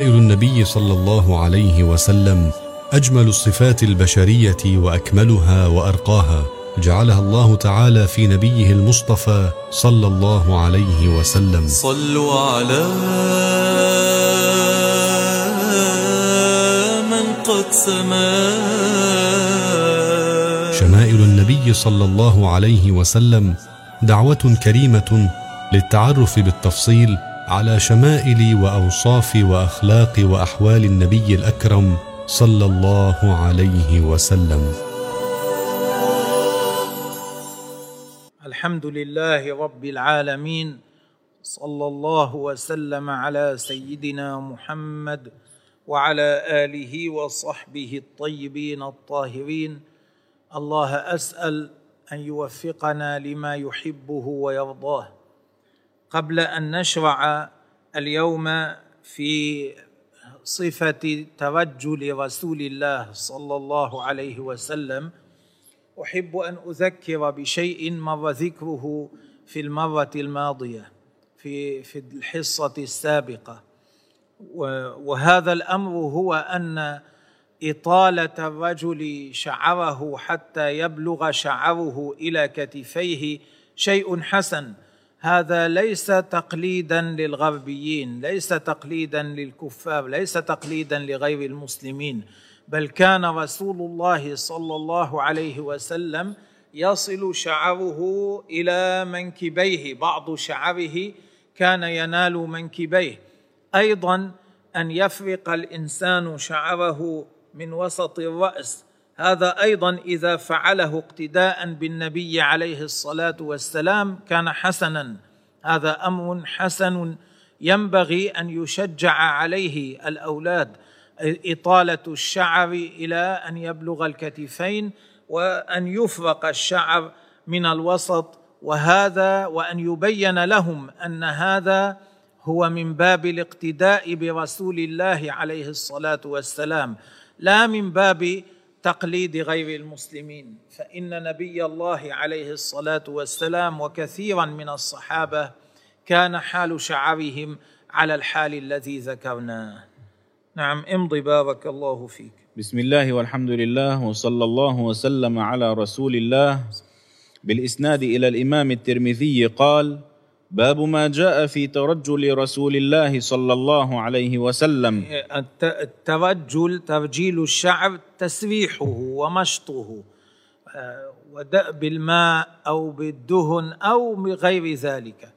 النبي صلى الله عليه وسلم أجمل الصفات البشرية وأكملها وأرقاها جعلها الله تعالى في نبيه المصطفى صلى الله عليه وسلم. صلوا على من قد سما. شمائل النبي صلى الله عليه وسلم دعوة كريمة للتعرف بالتفصيل على شمائل واوصاف واخلاق وأحوال النبي الأكرم صلى الله عليه وسلم. الحمد لله رب العالمين صلى الله وسلم على سيدنا محمد وعلى آله وصحبه الطيبين الطاهرين. الله أسأل أن يوفقنا لما يحبه ويرضاه. قبل أن نشرع اليوم في صفة ترجل رسول الله صلى الله عليه وسلم أحب أن أذكر بشيء مر ذكره في المرة الماضية في في الحصة السابقة. وهذا الأمر هو أن إطالة الرجل شعره حتى يبلغ شعره إلى كتفيه شيء حسن. هذا ليس تقليدا للغربيين ليس تقليدا للكفار ليس تقليدا لغير المسلمين بل كان رسول الله صلى الله عليه وسلم يصل شعره إلى منكبيه بعض شعره كان ينال منكبيه. أيضا أن يفرق الإنسان شعره من وسط الرأس هذا أيضا إذا فعله اقتداء بالنبي عليه الصلاة والسلام كان حسنا. هذا أمر حسن ينبغي أن يشجع عليه الأولاد. إطالة الشعر إلى أن يبلغ الكتفين وأن يفرق الشعر من الوسط وهذا وأن يبين لهم أن هذا هو من باب الاقتداء برسول الله عليه الصلاة والسلام لا من باب تقليد غير المسلمين فإن نبي الله عليه الصلاة والسلام وكثيرا من الصحابة كان حال شعرهم على الحال الذي ذكرناه. نعم امضي بارك الله فيك. بسم الله والحمد لله وصلى الله وسلم على رسول الله. بالإسناد إلى الإمام الترمذي قال باب ما جاء في ترجل رسول الله صلى الله عليه وسلم. الترجل ترجيل الشعر تسريحه ومشطه ودأب الماء أو بالدهن أو بغير ذلك.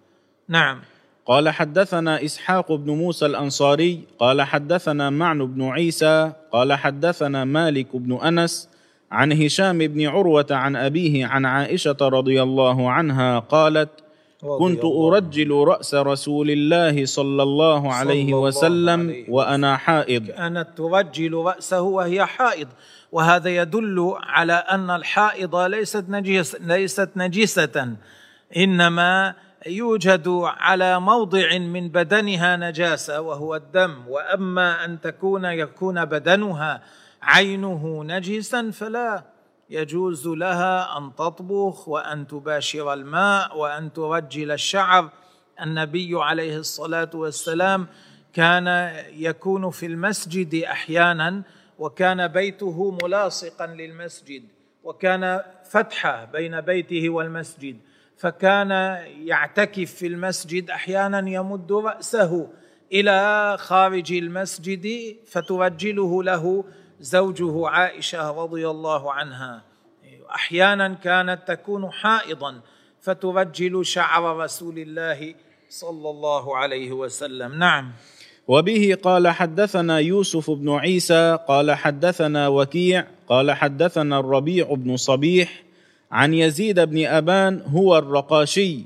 نعم. قال حدثنا إسحاق بن موسى الأنصاري قال حدثنا معن بن عيسى قال حدثنا مالك بن أنس عن هشام بن عروة عن أبيه عن عائشة رضي الله عنها قالت كنت أرجل رأس رسول الله صلى الله عليه صلى الله وسلم عليه وأنا حائض. كانت ترجل رأسه وهي حائض وهذا يدل على أن الحائض ليست نجس ليست نجسة إنما يوجد على موضع من بدنها نجاسة وهو الدم. وأما أن تكون يكون بدنها عينه نجسا فلا يجوز لها أن تطبخ وأن تباشر الماء وأن ترجل الشعر. النبي عليه الصلاة والسلام كان يكون في المسجد أحيانا وكان بيته ملاصقا للمسجد وكان فتحة بين بيته والمسجد فكان يعتكف في المسجد أحيانا يمد رأسه إلى خارج المسجد فترجله له زوجه عائشة رضي الله عنها. أحيانا كانت تكون حائضا فترجل شعر رسول الله صلى الله عليه وسلم. نعم. وبه قال حدثنا يوسف بن عيسى قال حدثنا وكيع قال حدثنا الربيع بن صبيح عن يزيد بن أبان هو الرقاشي.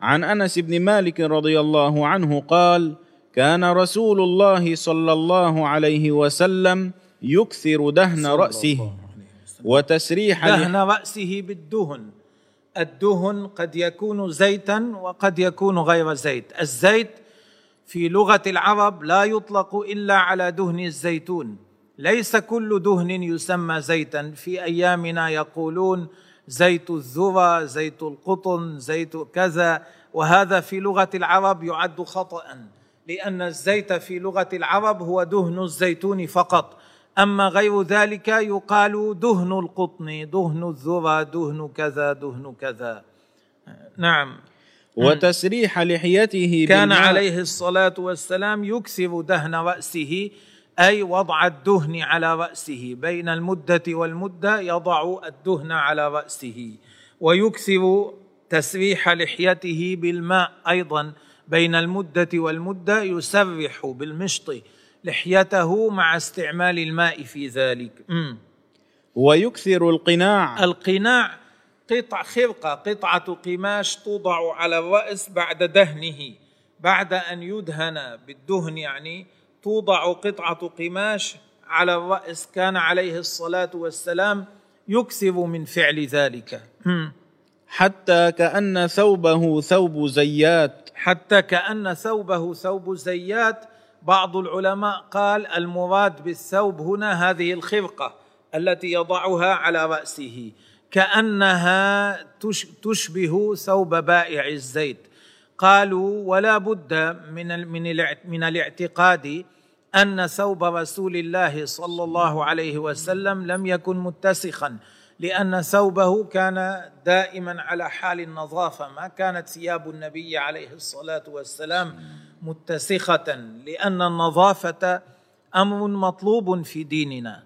عن أنس بن مالك رضي الله عنه قال كان رسول الله صلى الله عليه وسلم يكثر دهن رأسه وتسريح دهن رأسه بالدهن. الدهن قد يكون زيتا وقد يكون غير زيت. الزيت في لغة العرب لا يطلق إلا على دهن الزيتون. ليس كل دهن يسمى زيتا. في أيامنا يقولون زيت الذرة زيت القطن زيت كذا. وهذا في لغة العرب يعد خطأ لأن الزيت في لغة العرب هو دهن الزيتون فقط. أما غير ذلك يقال دهن القطن دهن الذرة دهن كذا دهن كذا. نعم. وتسريح لحيته كان بالماء. عليه الصلاة والسلام يكثر دهن رأسه أي وضع الدهن على رأسه. بين المدة والمدة يضع الدهن على رأسه. ويكثر تسريح لحيته بالماء أيضا. بين المدة والمدة يسرح بالمشط. لحيته مع استعمال الماء في ذلك. مم. ويكثر القناع. القناع قطع خرقة قطعة قماش توضع على الرأس بعد دهنه. بعد أن يدهن بالدهن يعني توضع قطعة قماش على الرأس. كان عليه الصلاة والسلام يكثر من فعل ذلك. حتى كأن ثوبه ثوب زيات. حتى كأن ثوبه ثوب زيات بعض العلماء قال المراد بالثوب هنا هذه الخرقة التي يضعها على رأسه كأنها تش- تشبه ثوب بائع الزيت. قالوا ولا بد من من من الاعتقاد أن ثوب رسول الله صلى الله عليه وسلم لم يكن متسخا لأن ثوبه كان دائما على حال النظافة ما كانت ثياب النبي عليه الصلاة والسلام متسخة لأن النظافة أمر مطلوب في ديننا.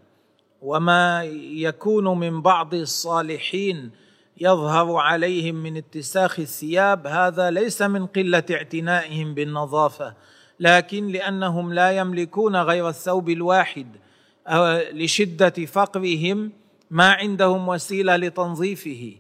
وما يكون من بعض الصالحين يظهر عليهم من اتساخ الثياب هذا ليس من قلة اعتنائهم بالنظافة. لكن لأنهم لا يملكون غير الثوب الواحد لشدة فقرهم ما عندهم وسيلة لتنظيفه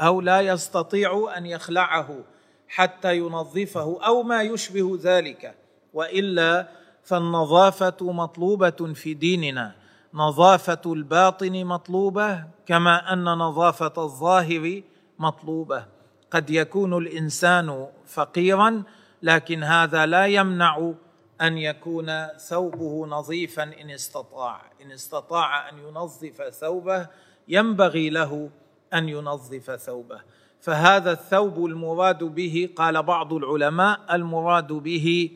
أو لا يستطيع أن يخلعه. حتى ينظفه أو ما يشبه ذلك. وإلا فالنظافة مطلوبة في ديننا. نظافة الباطن مطلوبة كما أن نظافة الظاهر مطلوبة. قد يكون الإنسان فقيرا لكن هذا لا يمنع أن يكون ثوبه نظيفا إن استطاع. إن استطاع أن ينظف ثوبه ينبغي له أن ينظف ثوبه. فهذا الثوب المراد به قال بعض العلماء المراد به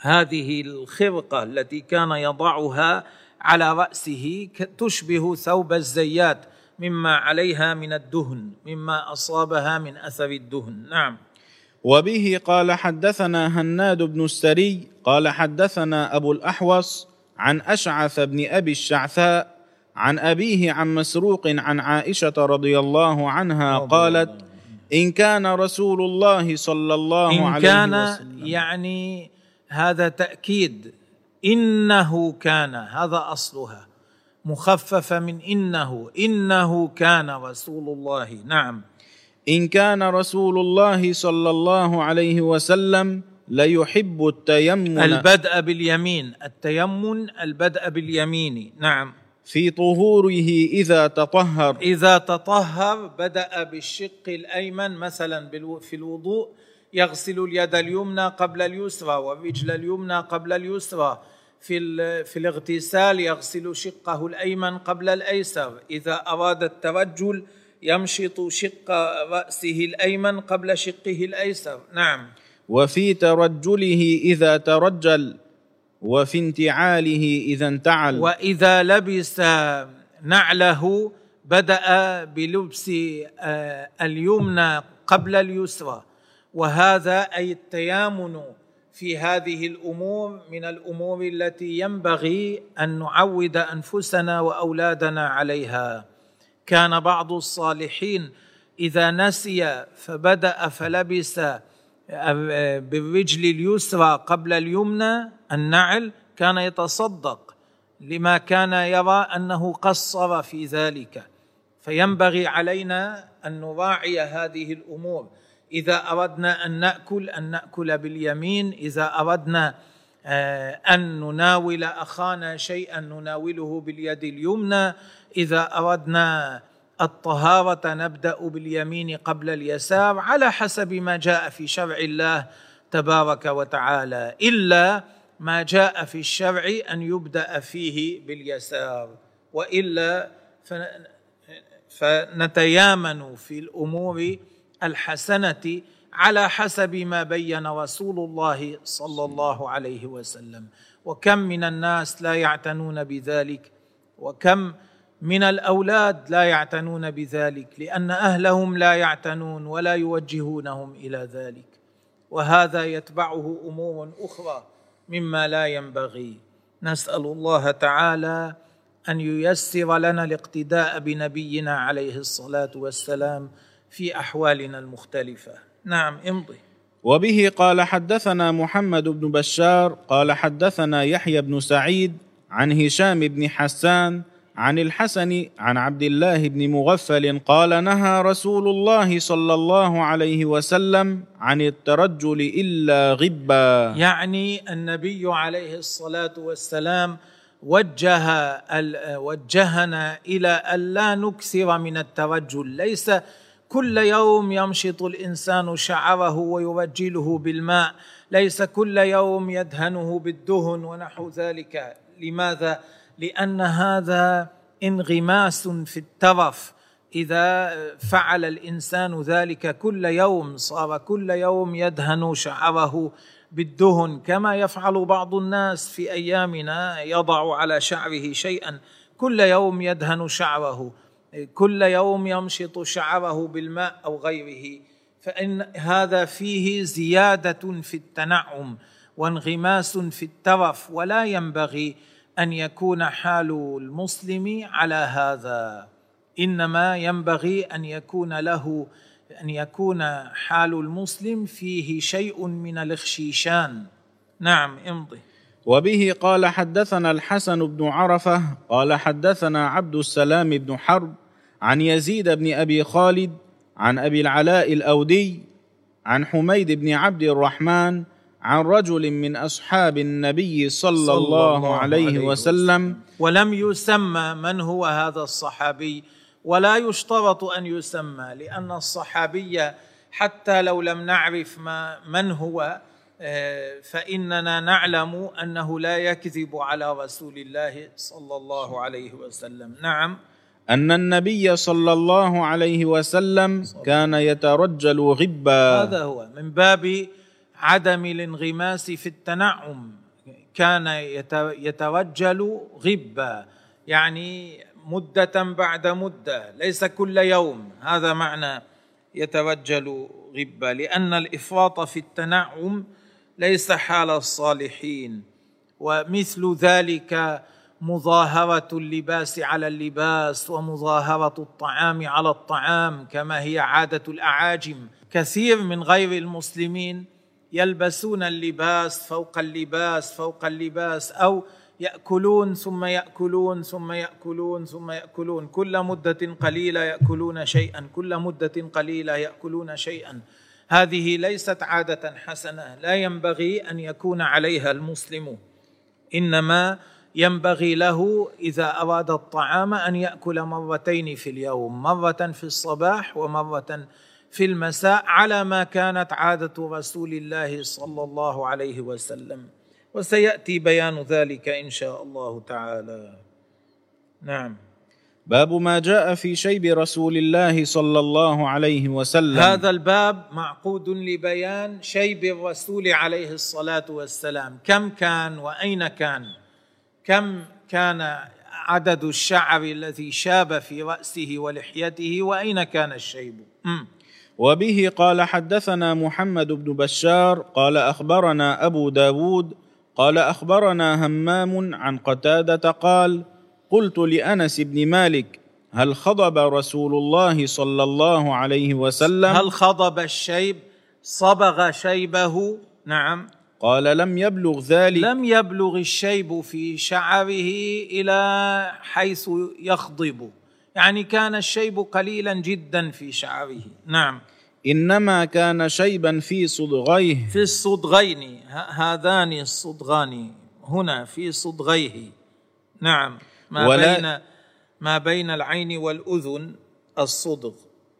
هذه الخرقة التي كان يضعها على رأسه تشبه ثوب الزيات مما عليها من الدهن مما أصابها من أثر الدهن. نعم. وبه قال حدثنا هناد بن السري قال حدثنا أبو الأحوص عن أشعث بن أبي الشعثاء عن أبيه عن مسروق عن عائشة رضي الله عنها قالت إن كان رسول الله صلى الله عليه كان وسلم. يعني هذا تأكيد إنه كان هذا أصلها مخففه من إنه إنه كان رسول الله. نعم. إن كان رسول الله صلى الله عليه وسلم ليحب التيمم. البدء باليمين التيمن البدء باليمين. نعم. في طهوره إذا تطهر. إذا تطهر بدأ بالشق الأيمن مثلا في الوضوء يغسل اليد اليمنى قبل اليسرى والرجل اليمنى قبل اليسرى. في في الاغتسال يغسل شقه الأيمن قبل الأيسر. إذا أراد الترجل يمشط شق رأسه الأيمن قبل شقه الأيسر. نعم. وفي ترجله إذا ترجل. وفي انتعاله إذا انتعل. وإذا لبس نعله بدأ بلبس آه، اليمنى قبل اليسرى. وهذا أي التيامن في هذه الأمور من الأمور التي ينبغي أن نعود أنفسنا وأولادنا عليها. كان بعض الصالحين إذا نسي فبدأ فلبس بالرجل اليسرى قبل اليمنى النعل كان يتصدق لما كان يرى أنه قصر في ذلك. فينبغي علينا أن نراعي هذه الأمور. إذا أردنا أن نأكل أن نأكل باليمين. إذا أردنا آه، أن نناول أخانا شيئا نناوله باليد اليمنى. إذا أردنا الطهارة نبدأ باليمين قبل اليسار على حسب ما جاء في شرع الله تبارك وتعالى إلا ما جاء في الشرع أن يبدأ فيه باليسار وإلا ف- فنتيامن في الأمور الحسنة على حسب ما بين رسول الله صلى الله عليه وسلم. وكم من الناس لا يعتنون بذلك؟ وكم من الأولاد لا يعتنون بذلك لأن أهلهم لا يعتنون ولا يوجهونهم إلى ذلك. وهذا يتبعه أمور أخرى مما لا ينبغي. نسأل الله تعالى أن ييسر لنا الاقتداء بنبينا عليه الصلاة والسلام في أحوالنا المختلفة. نعم امضي. وبه قال حدثنا محمد بن بشار قال حدثنا يحيى بن سعيد عن هشام بن حسان عن الحسن عن عبد الله بن مغفل قال نهى رسول الله صلى الله عليه وسلم عن الترجل إلا غبا. يعني النبي عليه الصلاة والسلام وجه وجهنا إلى أن لا نكثر من الترجل. ليس كل يوم يمشط الإنسان شعره ويرجله بالماء. ليس كل يوم يدهنه بالدهن ونحو ذلك. لماذا؟ لأن هذا انغماس في الترف إذا فعل الإنسان ذلك كل يوم صار كل يوم يدهن شعره بالدهن كما يفعل بعض الناس في أيامنا يضع على شعره شيئا كل يوم يدهن شعره كل يوم يمشط شعره بالماء أو غيره. فإن هذا فيه زيادة في التنعم وانغماس في الترف ولا ينبغي أن يكون حال المسلم على هذا. إنما ينبغي أن يكون له أن يكون حال المسلم فيه شيء من الاخشيشان نعم امضي. وبه قال حدثنا الحسن بن عرفة قال حدثنا عبد السلام بن حرب عن يزيد بن أبي خالد عن أبي العلاء الأودي عن حميد بن عبد الرحمن عن رجل من أصحاب النبي صلى, صلى الله, الله عليه, عليه وسلم, ولم يسمى من هو هذا الصحابي ولا يشترط أن يسمى لأن الصحابي حتى لو لم نعرف ما من هو آه، فإننا نعلم أنه لا يكذب على رسول الله صلى الله عليه وسلم. نعم. أن النبي صلى الله عليه وسلم كان يترجل غبا. هذا هو. من باب عدم الانغماس في التنعم. كان يترجل غبا يعني مدة بعد مدة ليس كل يوم. هذا معنى يترجل غبا لأن الإفراط في التنعم ليس حال الصالحين. ومثل ذلك مظاهرة اللباس على اللباس ومظاهرة الطعام على الطعام كما هي عادة الأعاجم. كثير من غير المسلمين يلبسون اللباس فوق اللباس فوق اللباس أو يأكلون ثم يأكلون ثم يأكلون ثم يأكلون. كل مدة قليلة يأكلون شيئا كل مدة قليلة يأكلون شيئا. هذه ليست عادة حسنة. لا ينبغي أن يكون عليها المسلم. إنما ينبغي له إذا أراد الطعام أن يأكل مرتين في اليوم مرة في الصباح ومرة في المساء على ما كانت عادة رسول الله صلى الله عليه وسلم. وسيأتي بيان ذلك إن شاء الله تعالى. نعم. باب ما جاء في شيب رسول الله صلى الله عليه وسلم. هذا الباب معقود لبيان شيب الرسول عليه الصلاة والسلام. كم كان وأين كان؟ كم كان عدد الشعر الذي شاب في رأسه ولحيته؟ وأين كان الشيب؟ م. وبه قال حدثنا محمد بن بشار قال أخبرنا أبو داود قال أخبرنا همام عن قتادة قال قلت لأنس بن مالك هل خضب رسول الله صلى الله عليه وسلم؟ هل خضب الشيب؟ صبغ شيبه؟ نعم. قال لم يبلغ ذلك. لم يبلغ الشيب في شعره إلى حيث يخضب. يعني كان الشيب قليلا جدا في شعره. نعم. إنما كان شيبا في صدغيه. في الصدغين هذان الصدغان هنا في صدغيه. نعم. ما ولا بين ما بين العين والأذن الصدغ.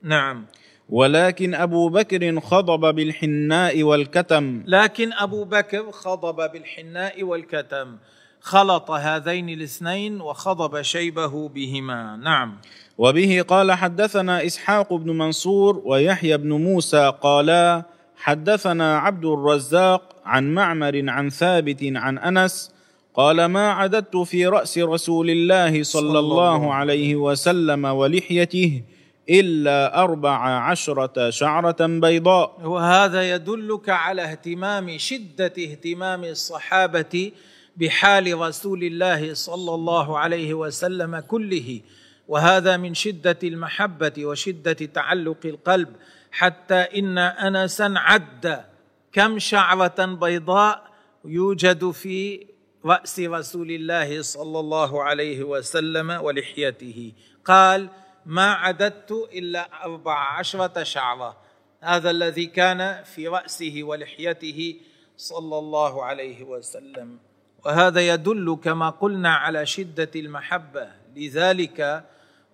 نعم. ولكن أبو بكر خضب بالحناء والكتم. لكن أبو بكر خضب بالحناء والكتم. خلط هذين الاثنين وخضب شيبه بهما. نعم. وبه قال حدثنا إسحاق بن منصور ويحيى بن موسى قالا حدثنا عبد الرزاق عن معمر عن ثابت عن أنس قال ما عددت في رأس رسول الله صلى الله عليه وسلم ولحيته إلا أربع عشرة شعرة بيضاء. وهذا يدلك على اهتمام شدة اهتمام الصحابة بحال رسول الله صلى الله عليه وسلم كله وهذا من شدة المحبة وشدة تعلق القلب حتى إن انسا عد كم شعرة بيضاء يوجد في رأس رسول الله صلى الله عليه وسلم ولحيته. قال ما عددت إلا أربع عشرة شعرة. هذا الذي كان في رأسه ولحيته صلى الله عليه وسلم. وهذا يدل كما قلنا على شدة المحبة. لذلك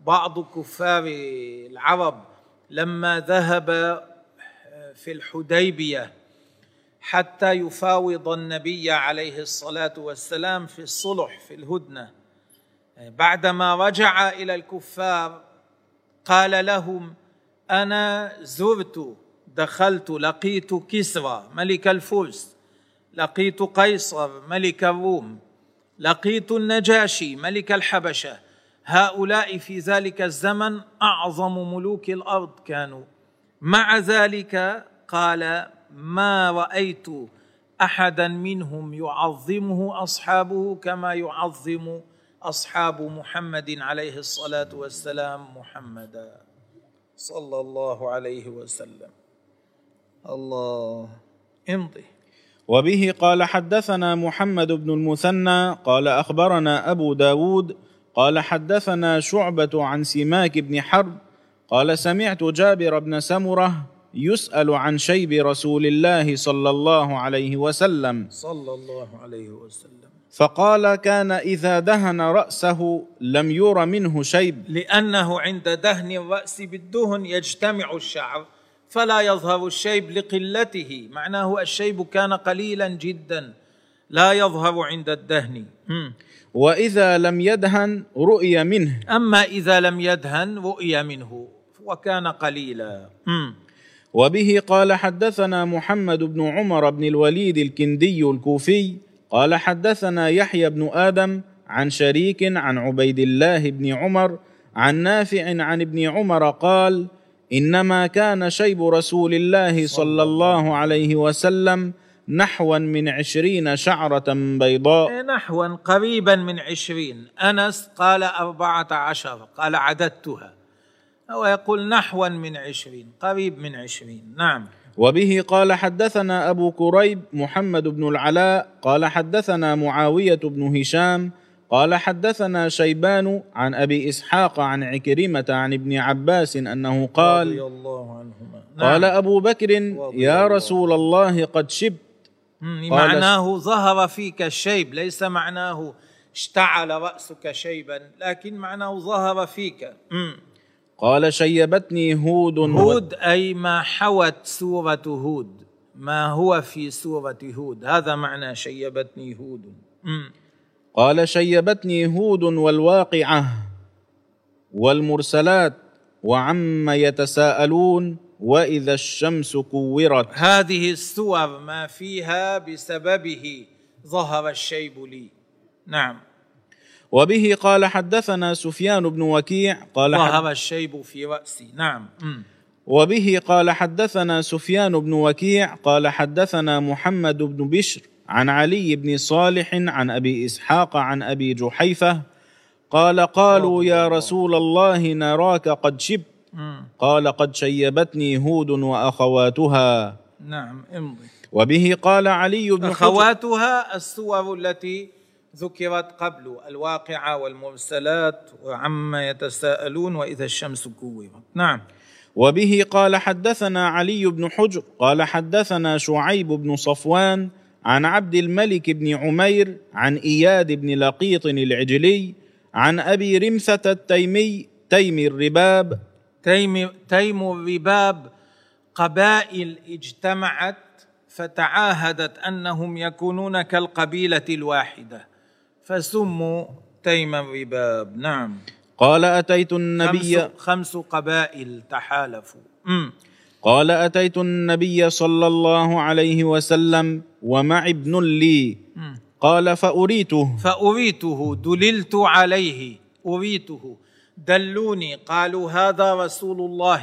بعض كفار العرب لما ذهب في الحديبية حتى يفاوض النبي عليه الصلاة والسلام في الصلح في الهدنة. بعدما رجع إلى الكفار قال لهم أنا زرت دخلت لقيت كسرى ملك الفرس لقيت قيصر ملك الروم لقيت النجاشي ملك الحبشة هؤلاء في ذلك الزمن أعظم ملوك الأرض كانوا. مع ذلك قال ما رأيت أحدا منهم يعظمه أصحابه كما يعظم أصحاب محمد عليه الصلاة والسلام محمدا. صلى الله عليه وسلم. الله امضي. وبه قال حدثنا محمد بن المثنى قال أخبرنا أبو داود قال حدثنا شعبة عن سماك بن حرب قال سمعت جابر بن سمرة يسأل عن شيب رسول الله صلى الله عليه وسلم. صلى الله عليه وسلم. فقال كان إذا دهن رأسه لم ير منه شيب. لأنه عند دهن الرأس بالدهن يجتمع الشعر. فلا يظهر الشيب لقلته. معناه الشيب كان قليلا جدا. لا يظهر عند الدهن. مم. وإذا لم يدهن رؤي منه. أما إذا لم يدهن رؤي منه وكان قليلا. وبه قال حدثنا محمد بن عمر بن الوليد الكندي الكوفي قال حدثنا يحيى بن آدم عن شريك عن عبيد الله بن عمر عن نافع عن ابن عمر قال إنما كان شيب رسول الله صلى الله عليه وسلم نحوا من عشرين شعرة بيضاء. نحوا قريبا من عشرين. أنس قال أربعة عشر قال عددتها. هو يقول نحوا من عشرين قريب من عشرين. نعم. وبه قال حدثنا أبو كريب محمد بن العلاء قال حدثنا معاوية بن هشام قال حدثنا شيبان عن أبي إسحاق عن عكرمة عن ابن عباس أنه رضي قال الله عنهما قال نعم. أبو بكر يا رسول الله قد شبت قال- معناه ظهر فيك الشيب ليس معناه اشتعل رأسك شيبا لكن معناه ظهر فيك. قال شيبتني هود هود أي ما حوت سورة هود ما هو في سورة هود هذا معنى شيبتني هود مم. قال شيبتني هود والواقعة والمرسلات وعم يتساءلون وإذا الشمس كورت. هذه السور ما فيها بسببه ظهر الشيب لي. نعم. وبه قال حدثنا سفيان بن وكيع قال ظهر الشيب في رأسي. نعم. وبه قال حدثنا سفيان بن وكيع قال حدثنا محمد بن بشر عن علي بن صالح عن أبي إسحاق عن أبي جحيفة قال قالوا يا رسول الله نراك قد شبت. قال قد شيبتني هود وأخواتها. نعم امضي وبه قال علي بن حجر أخواتها السور التي ذكرت قبل الواقعة والمرسلات وعما يتساءلون وإذا الشمس كورت. نعم. وبه قال حدثنا علي بن حجر. قال حدثنا شعيب بن صفوان عن عبد الملك بن عمير عن إياد بن لقيط العجلي عن أبي رمثة التيمي تيم الرباب. تيم, تيم الرباب قبائل اجتمعت فتعاهدت أنهم يكونون كالقبيلة الواحدة. فسموا تيم الرباب. نعم. قال أتيت النبي خمس, خمس قبائل تحالفوا. قال أتيت النبي صلى الله عليه وسلم ومع ابن لي. قال فأريته. فأريته دللت عليه. أريته. دلوني. قالوا هذا رسول الله.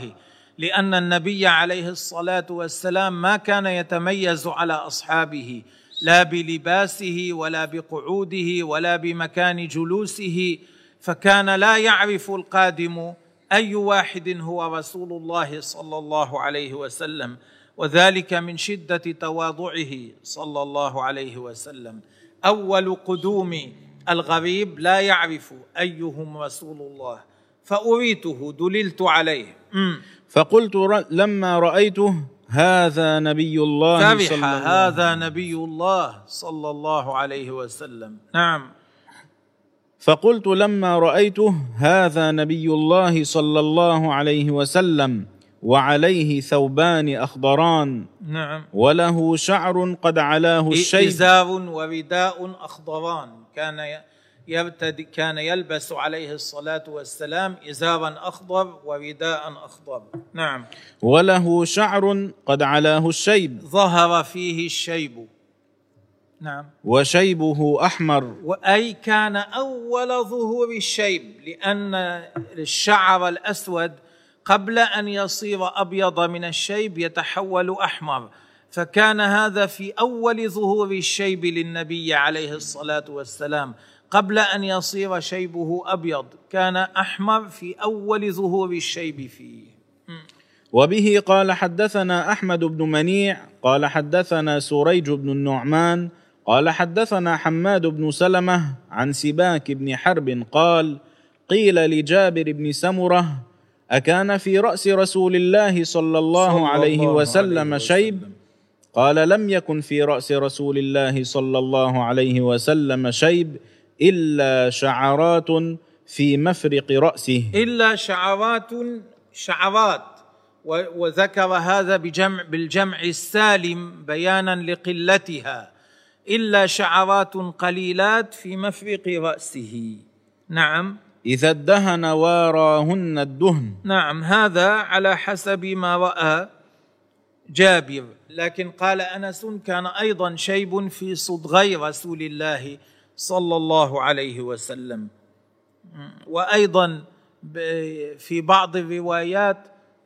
لأن النبي عليه الصلاة والسلام ما كان يتميز على أصحابه. لا بلباسه ولا بقعوده ولا بمكان جلوسه. فكان لا يعرف القادم أي واحد هو رسول الله صلى الله عليه وسلم وذلك من شدة تواضعه صلى الله عليه وسلم. أول قدوم الغريب لا يعرف أيهم رسول الله. فأريته دللت عليه. فقلت لما رأيته هذا نبي الله صلى فرح الله هذا نبي الله صلى الله عليه وسلم. نعم. فقلت لما رأيته هذا نبي الله صلى الله عليه وسلم وعليه ثوبان أخضران. نعم. وله شعر قد علاه الشيب إزار ورداء أخضران. كان يرتدي كان يلبس عليه الصلاة والسلام إزارا أخضر ورداء أخضر. نعم. وله شعر قد علاه الشيب. ظهر فيه الشيب. نعم. وشيبه أحمر. وأي كان أول ظهور الشيب لأن الشعر الأسود قبل أن يصير أبيض من الشيب يتحول أحمر. فكان هذا في أول ظهور الشيب للنبي عليه الصلاة والسلام. قبل أن يصير شيبه أبيض كان أحمر في أول ظهور الشيب فيه. وبه قال حدثنا أحمد بن منيع قال حدثنا سريج بن النعمان قال حدثنا حماد بن سلمة عن سماك بن حرب قال قيل لجابر بن سمرة أكان في رأس رسول الله صلى الله صلى عليه الله وسلم عليه شيب؟ وسلم. قال لم يكن في رأس رسول الله صلى الله عليه وسلم شيب إلا شعرات في مفرق رأسه. إلا شعرات شعرات وذكر هذا بجمع بالجمع السالم بيانا لقلتها. إلا شعرات قليلات في مفرق رأسه. نعم. إذا ادهن واراهن الدهن. نعم هذا على حسب ما رأى جابر. لكن قال أنس كان أيضا شيب في صدغي رسول الله صلى الله عليه وسلم. وأيضا في بعض الروايات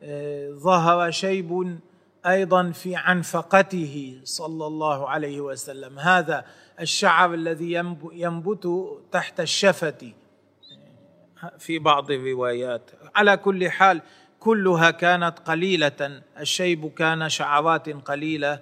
آه، ظهر شيب أيضا في عنفقته صلى الله عليه وسلم. هذا الشعر الذي ينب- ينبت تحت الشفه في بعض الروايات. على كل حال كلها كانت قليلة. الشيب كان شعرات قليلة.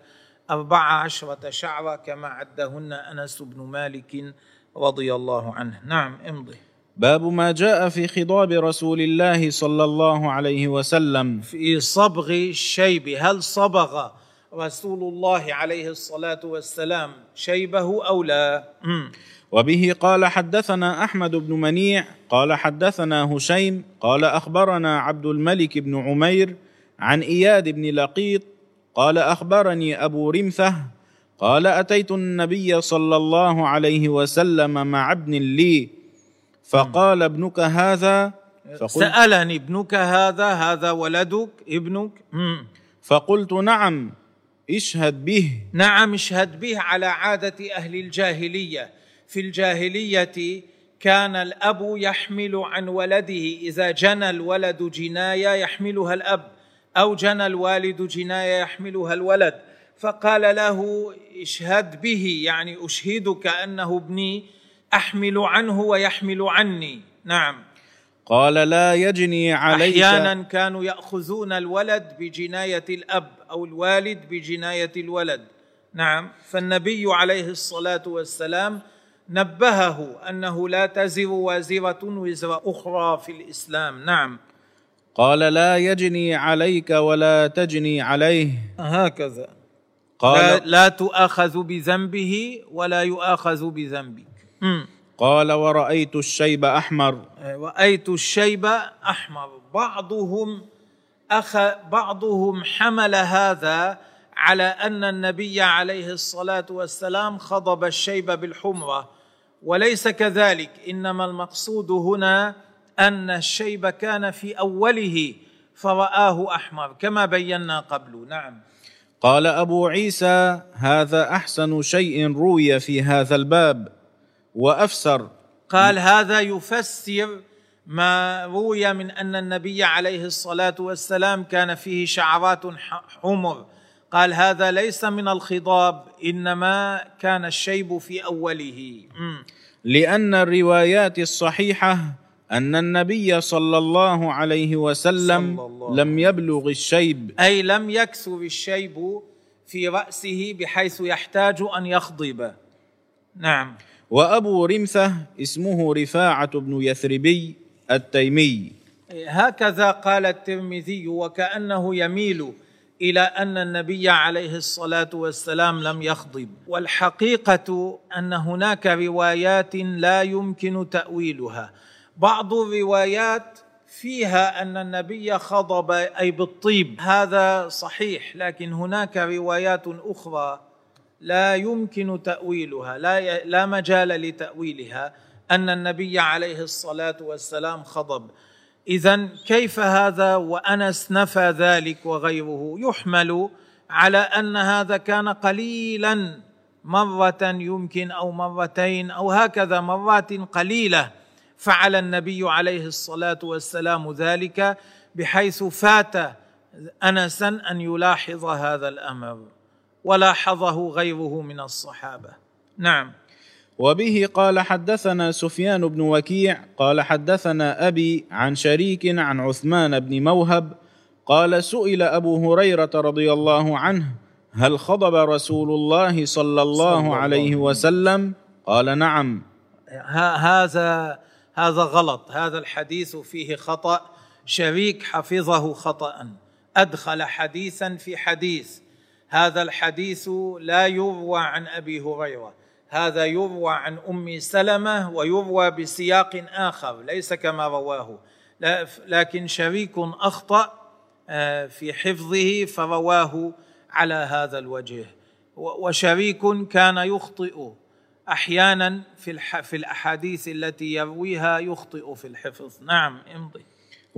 أربع عشرة شعرة كما عدهن أنس بن مالك رضي الله عنه. نعم امضي. باب ما جاء في خضاب رسول الله صلى الله عليه وسلم في صبغ الشيب هل صبغ رسول الله عليه الصلاة والسلام شيبه أو لا. وبه قال حدثنا أحمد بن منيع قال حدثنا هشيم قال أخبرنا عبد الملك بن عمير عن إياد بن لقيط قال أخبرني أبو رمثة قال أتيت النبي صلى الله عليه وسلم مع ابن لي فقال ابنك هذا فقلت, سألني ابنك هذا هذا ولدك ابنك. فقلت نعم اشهد به. نعم اشهد به على عادة أهل الجاهلية. في الجاهلية كان الأب يحمل عن ولده إذا جنى الولد جناية يحملها الأب أو جنى الوالد جناية يحملها الولد. فقال له اشهد به يعني أشهدك أنه ابني. أحمل عنه ويحمل عني. نعم. قال لا يجني عليك. أحيانا كانوا يأخذون الولد بجناية الأب أو الوالد بجناية الولد. نعم. فالنبي عليه الصلاة والسلام نبهه أنه لا تزر وازرة وزر أخرى في الإسلام. نعم. قال لا يجني عليك ولا تجني عليه. هكذا. لا, قال لا تؤاخذ بذنبه ولا يؤاخذ بذنبك. قال ورأيت الشيب أحمر. رأيت الشيب أحمر. بعضهم أخ بعضهم حمل هذا على أن النبي عليه الصلاة والسلام خضب الشيب بالحمرة. وليس كذلك. إنما المقصود هنا أن الشيب كان في أوله فرآه أحمر كما بينا قبل. نعم. قال أبو عيسى هذا أحسن شيء روي في هذا الباب. وأفسر. قال هذا يفسر ما روي من أن النبي عليه الصلاة والسلام كان فيه شعرات حمر. قال هذا ليس من الخضاب إنما كان الشيب في أوله. لأن الروايات الصحيحة أن النبي صلى الله عليه وسلم الله لم يبلغ الشيب. أي لم يكثر الشيب في رأسه بحيث يحتاج أن يخضب. نعم. وأبو رمثة اسمه رفاعة بن يثربي التيمي. هكذا قال الترمذي وكأنه يميل إلى أن النبي عليه الصلاة والسلام لم يخضب. والحقيقة أن هناك روايات لا يمكن تأويلها. بعض الروايات فيها أن النبي خضب أي بالطيب. هذا صحيح لكن هناك روايات أخرى لا يمكن تأويلها لا لا مجال لتأويلها أن النبي عليه الصلاة والسلام خضب. اذا كيف هذا وأنس نفى ذلك وغيره؟ يحمل على أن هذا كان قليلا مرة يمكن أو مرتين أو هكذا مرات قليلة فعل النبي عليه الصلاة والسلام ذلك بحيث فات انسا أن يلاحظ هذا الأمر. ولاحظه غيره من الصحابة. نعم. وبه قال حدثنا سفيان بن وكيع قال حدثنا أبي عن شريك عن عثمان بن موهب قال سئل أبو هريرة رضي الله عنه هل خضب رسول الله صلى الله عليه وسلم؟ قال نعم. هذا هذا غلط. هذا الحديث فيه خطأ. شريك حفظه خطأ. أدخل حديثا في حديث. هذا الحديث لا يروى عن أبي هريرة. هذا يروى عن أم سلمة ويروى بسياق آخر ليس كما رواه. لكن شريك أخطأ آه، في حفظه فرواه على هذا الوجه. وشريك كان يخطئ. أحيانا في في الأحاديث التي يرويها يخطئ في الحفظ. نعم امضي.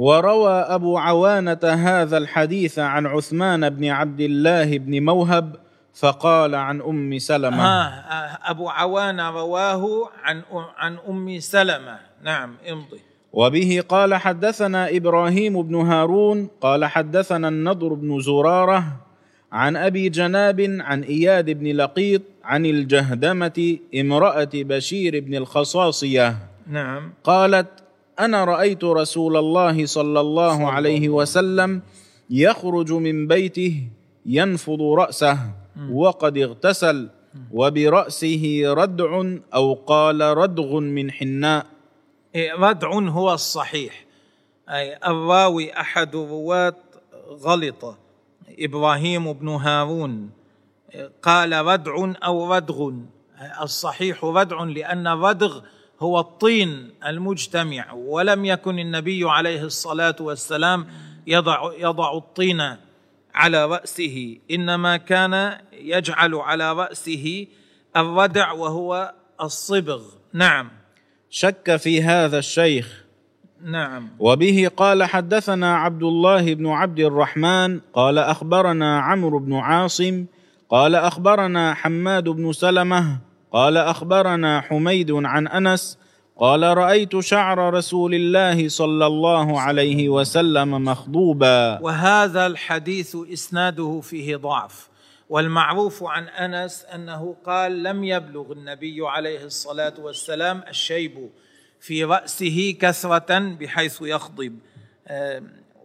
وروى أبو عوانة هذا الحديث عن عثمان بن عبد الله بن موهب فقال عن أم سلمة. آه أبو عوانة رواه عن عن أم سلمة. نعم امضي. وبه قال حدثنا إبراهيم بن هارون قال حدثنا النضر بن زرارة عن أبي جناب عن إياد بن لقيط عن الجهدمة امرأة بشير بن الخصاصية. نعم. قالت أنا رأيت رسول الله صلى الله عليه وسلم يخرج من بيته ينفض رأسه وقد اغتسل وبرأسه ردع أو قال ردغ من حناء. إيه، ردع هو الصحيح. أي الراوي أحد رواة غلط. إبراهيم بن هارون. قال ردع أو ردغ. الصحيح ردع لأن الردغ هو الطين المجتمع ولم يكن النبي عليه الصلاة والسلام يضع يضع الطين على رأسه إنما كان يجعل على رأسه الردع وهو الصبغ. نعم. شك في هذا الشيخ. نعم. وبه قال حدثنا عبد الله بن عبد الرحمن قال أخبرنا عمرو بن عاصم قال أخبرنا حماد بن سلمة قال أخبرنا حميد عن أنس قال رأيت شعر رسول الله صلى الله عليه وسلم مخضوبا. وهذا الحديث إسناده فيه ضعف والمعروف عن أنس أنه قال لم يبلغ النبي عليه الصلاة والسلام الشيب في رأسه كثرة بحيث يخضب.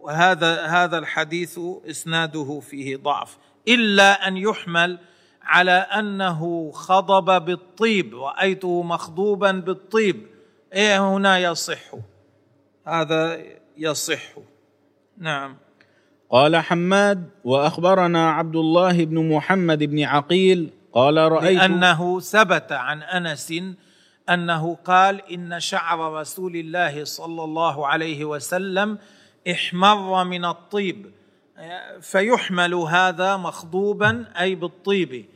وهذا هذا الحديث إسناده فيه ضعف إلا أن يحمل على أنه خضب بالطيب رايته مخضوبا بالطيب. إيه هنا يصح؟ هذا يصح. نعم. قال حماد وأخبرنا عبد الله بن محمد بن عقيل قال رايت لأنه ثبت عن أنس أنه قال إن شعر رسول الله صلى الله عليه وسلم احمر من الطيب. فيحمل هذا مخضوبا أي بالطيب.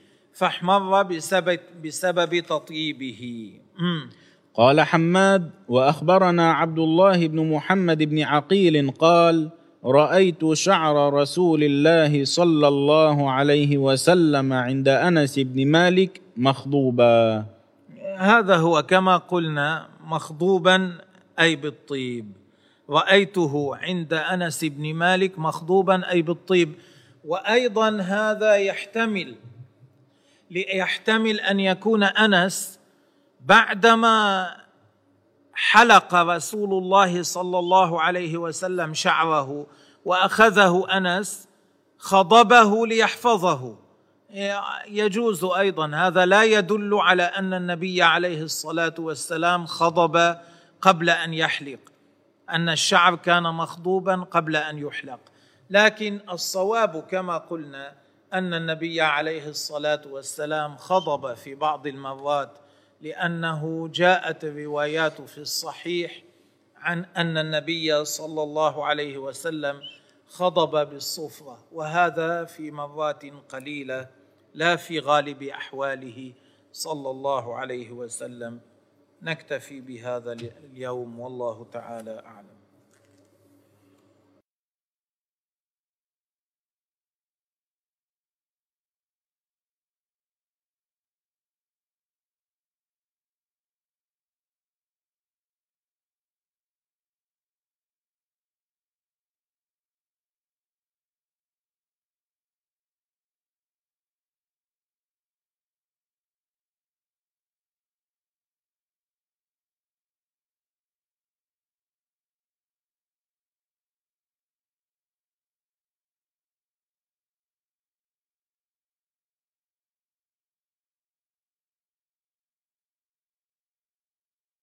فاحمر بسبب بسبب تطيبه. قال حماد وأخبرنا عبد الله بن محمد بن عقيل قال رأيت شعر رسول الله صلى الله عليه وسلم عند أنس بن مالك مخضوبا. هذا هو كما قلنا مخضوبا أي بالطيب. رأيته عند أنس بن مالك مخضوبا أي بالطيب. وأيضا هذا يحتمل يحتمل أن يكون أنس بعدما حلق رسول الله صلى الله عليه وسلم شعره وأخذه أنس خضبه ليحفظه. يجوز أيضا هذا لا يدل على أن النبي عليه الصلاة والسلام خضب قبل أن يحلق أن الشعر كان مخضوبا قبل أن يحلق. لكن الصواب كما قلنا أن النبي عليه الصلاة والسلام خضب في بعض المرات لأنه جاءت الروايات في الصحيح عن أن النبي صلى الله عليه وسلم خضب بالصفرة وهذا في مرات قليلة لا في غالب أحواله صلى الله عليه وسلم. نكتفي بهذا اليوم والله تعالى أعلم.